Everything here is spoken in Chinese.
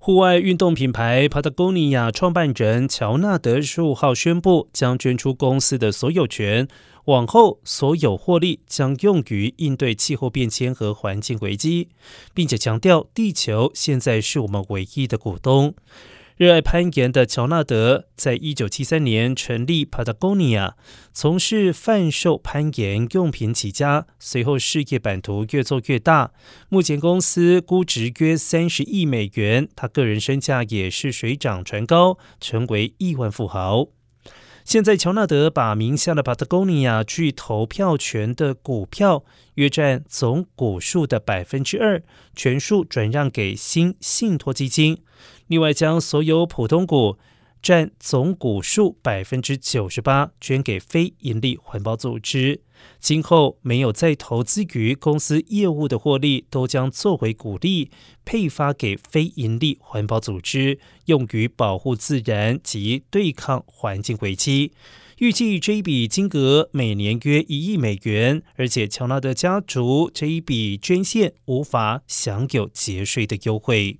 户外运动品牌 Patagonia 创办人乔纳德十五号宣布，将捐出公司的所有权，往后所有获利将用于应对气候变迁和环境危机，并且强调，地球现在是我们唯一的股东。热爱攀岩的乔纳德，在一九七三年成立 Patagonia，从事贩售攀岩用品起家。随后事业版图越做越大，目前公司估值约三十亿美元，他个人身价也是水涨船高，成为亿万富豪。现在，乔纳德把名下的 Patagonia 具投票权的股票约占总股数的百分之二，全数转让给新信托基金。另外，将所有普通股占总股数百分之九十八捐给非盈利环保组织。今后没有再投资于公司业务的获利，都将作为股利配发给非盈利环保组织，用于保护自然及对抗环境危机。预计这一笔金额每年约一亿美元，而且乔纳德家族这一笔捐献无法享有节税的优惠。